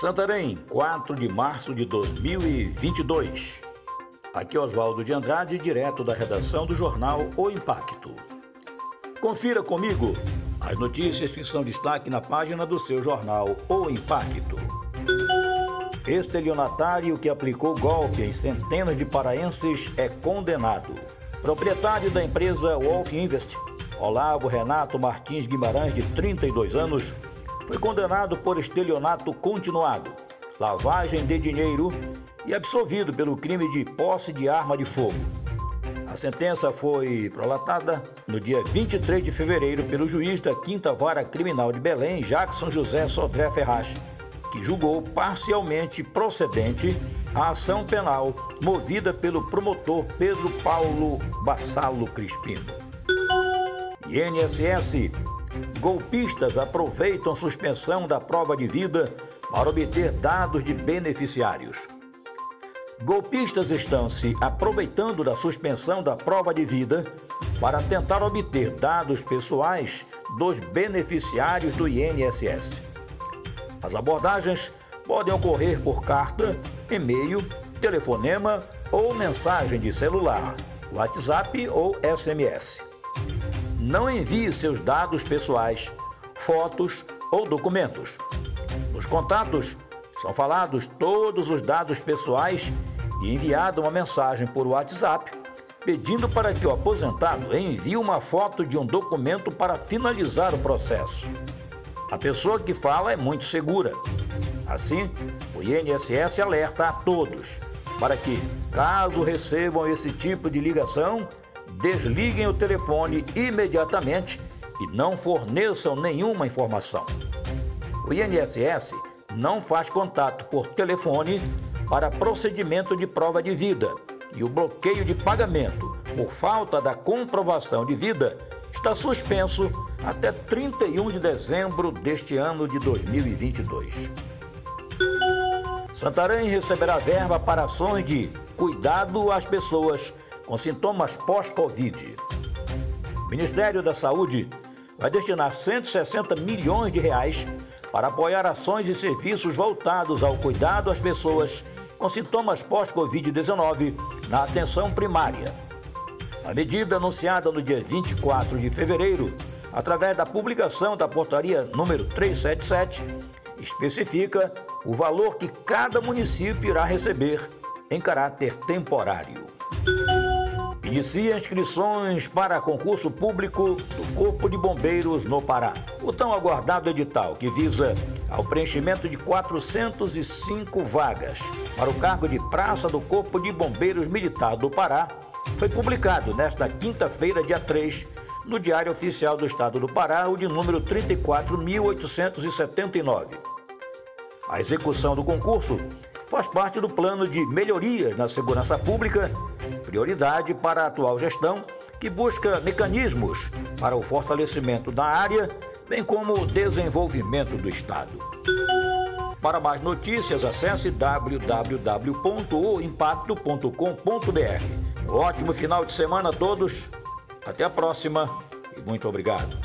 Santarém, 4 de março de 2022. Aqui é Oswaldo de Andrade, direto da redação do jornal O Impacto. Confira comigo as notícias que são destaque na página do seu jornal O Impacto. Estelionatário que aplicou golpe em centenas de paraenses é condenado. Proprietário da empresa Wolf Invest, Olavo Renato Martins Guimarães, de 32 anos, foi condenado por estelionato continuado, lavagem de dinheiro e absolvido pelo crime de posse de arma de fogo. A sentença foi prolatada no dia 23 de fevereiro pelo juiz da Quinta Vara Criminal de Belém, Jackson José Sodré Ferraz, que julgou parcialmente procedente a ação penal movida pelo promotor Pedro Paulo Bassalo Crispino. INSS Golpistas aproveitam suspensão da prova de vida para obter dados de beneficiários. Golpistas estão se aproveitando da suspensão da prova de vida para tentar obter dados pessoais dos beneficiários do INSS. As abordagens podem ocorrer por carta, e-mail, telefonema ou mensagem de celular, WhatsApp ou SMS não envie seus dados pessoais, fotos ou documentos. Nos contatos são falados todos os dados pessoais e enviada uma mensagem por WhatsApp pedindo para que o aposentado envie uma foto de um documento para finalizar o processo. A pessoa que fala é muito segura. Assim, o INSS alerta a todos para que, caso recebam esse tipo de ligação, desliguem o telefone imediatamente e não forneçam nenhuma informação. O INSS não faz contato por telefone para procedimento de prova de vida e o bloqueio de pagamento por falta da comprovação de vida está suspenso até 31 de dezembro deste ano de 2022. Santarém receberá verba para ações de cuidado às pessoas com sintomas pós-Covid. O Ministério da Saúde vai destinar 160 milhões de reais para apoiar ações e serviços voltados ao cuidado às pessoas com sintomas pós-Covid-19 na atenção primária. A medida anunciada no dia 24 de fevereiro, através da publicação da portaria número 377, especifica o valor que cada município irá receber em caráter temporário. Inicia inscrições para concurso público do Corpo de Bombeiros no Pará. O tão aguardado edital, que visa ao preenchimento de 405 vagas para o cargo de praça do Corpo de Bombeiros Militar do Pará, foi publicado nesta quinta-feira, dia 3, no Diário Oficial do Estado do Pará, o de número 34.879. A execução do concurso faz parte do plano de melhorias na segurança pública, prioridade para a atual gestão, que busca mecanismos para o fortalecimento da área, bem como o desenvolvimento do Estado. Para mais notícias, acesse www.oimpacto.com.br. Um ótimo final de semana a todos, até a próxima e muito obrigado.